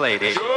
Etching up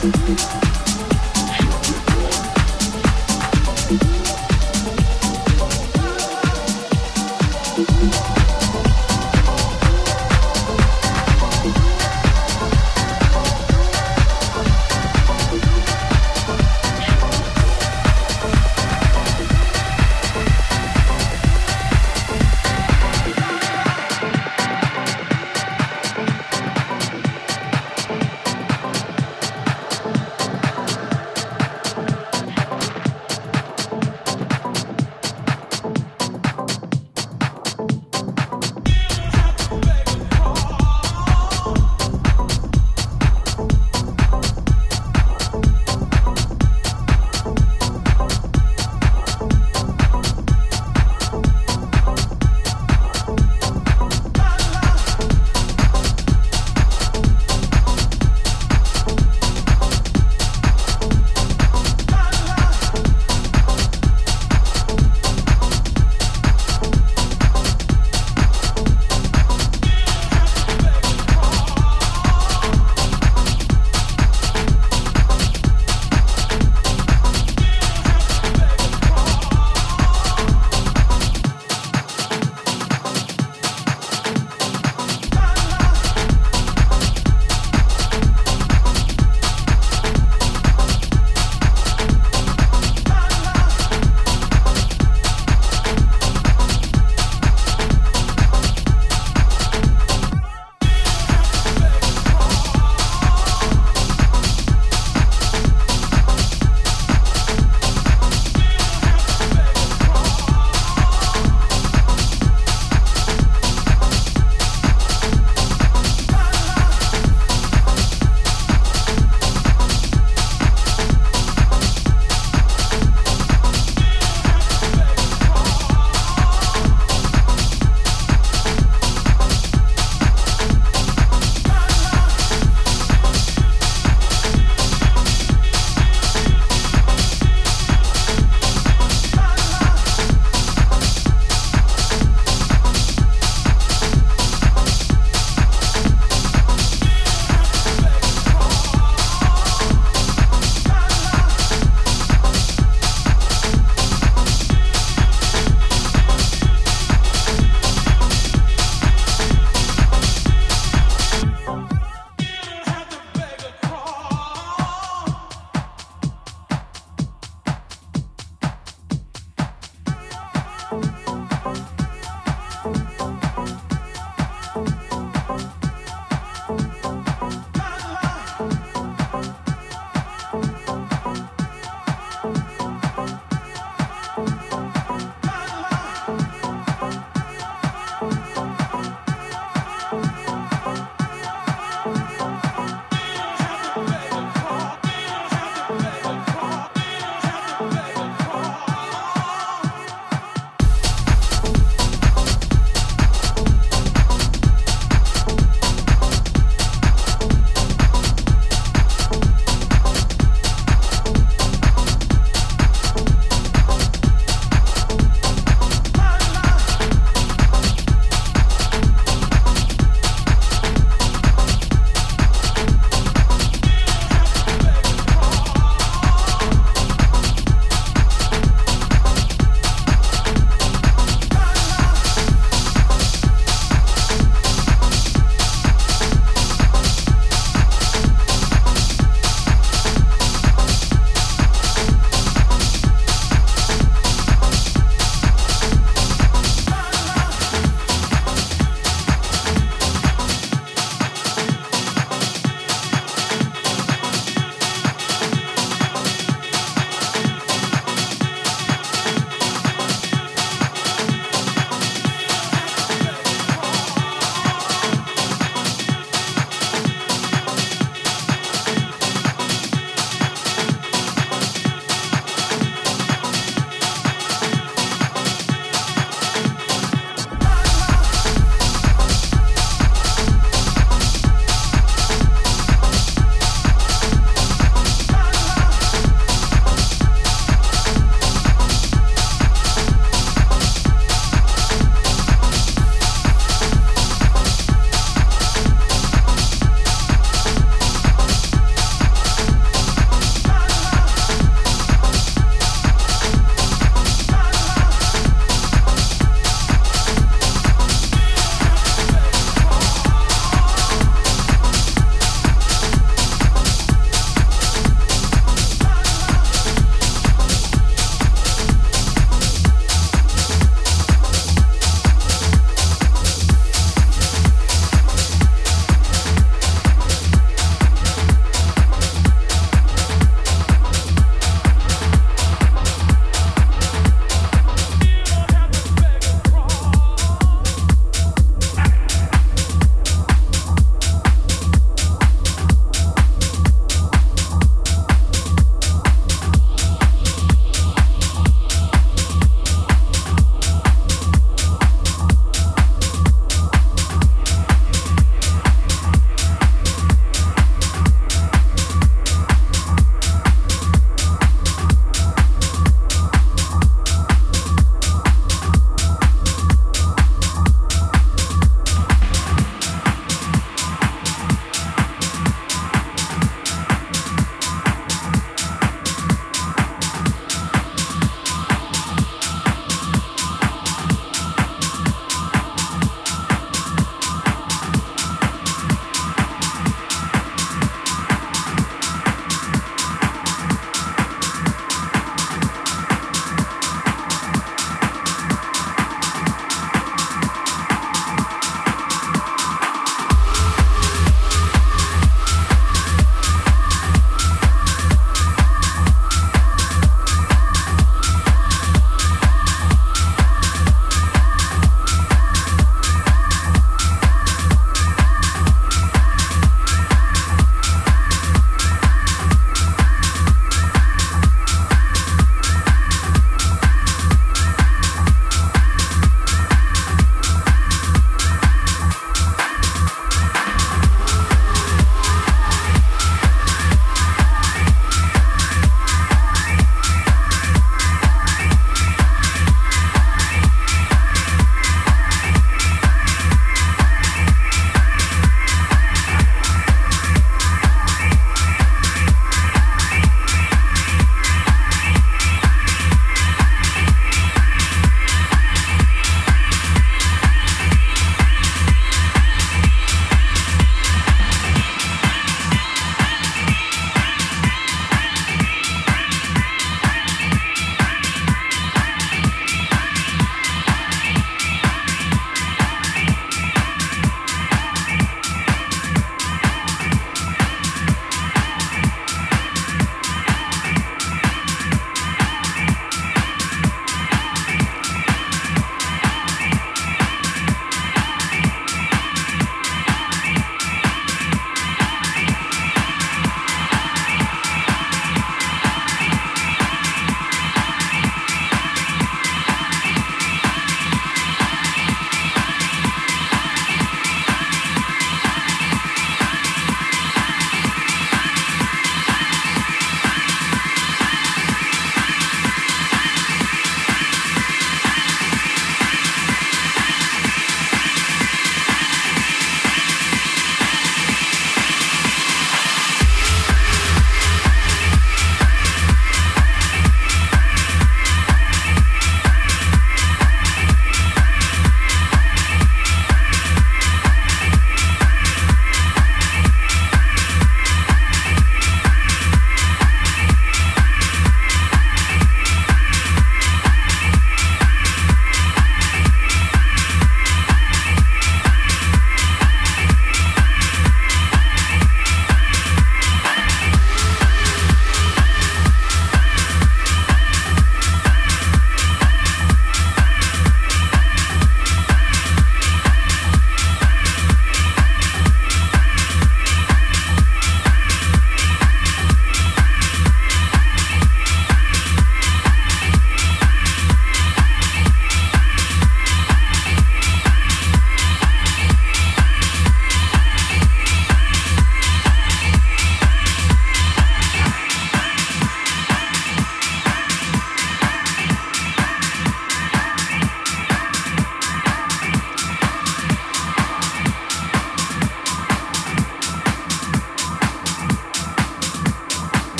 Thank